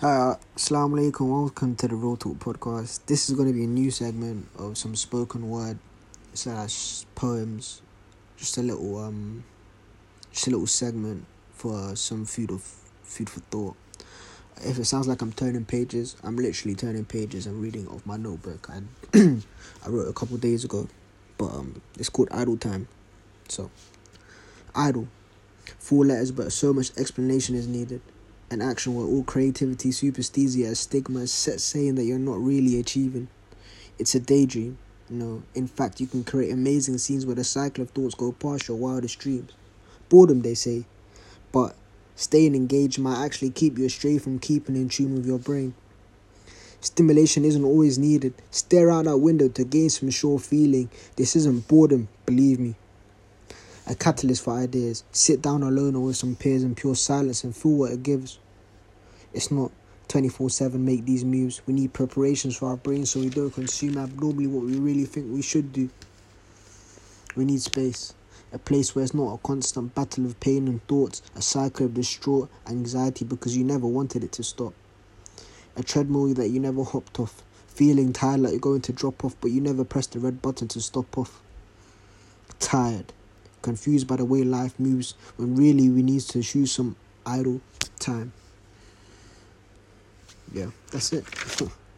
Hi, Assalamu alaikum. Welcome to the Raw Talk podcast. This is going to be a new segment of some spoken word slash poems. Just a little um, just a little segment for some food of food for thought. If it sounds like I'm turning pages, I'm literally turning pages and reading off my notebook. And I wrote a couple days ago, but um, it's called Idle Time. So, idle, four letters, but so much explanation is needed an action where all creativity superstition stigma is set saying that you're not really achieving. It's a daydream. No, in fact, you can create amazing scenes where the cycle of thoughts go past your wildest dreams. Boredom, they say, but staying engaged might actually keep you astray from keeping in tune with your brain. Stimulation isn't always needed. Stare out that window to gain some sure feeling. This isn't boredom, believe me a catalyst for ideas. Sit down alone or with some peers in pure silence and feel what it gives. It's not 24 7 make these moves. We need preparations for our brains so we don't consume abnormally what we really think we should do. We need space. A place where it's not a constant battle of pain and thoughts, a cycle of distraught anxiety because you never wanted it to stop. A treadmill that you never hopped off, feeling tired like you're going to drop off, but you never pressed the red button to stop off. Tired confused by the way life moves when really we need to choose some idle time. Yeah, that's it.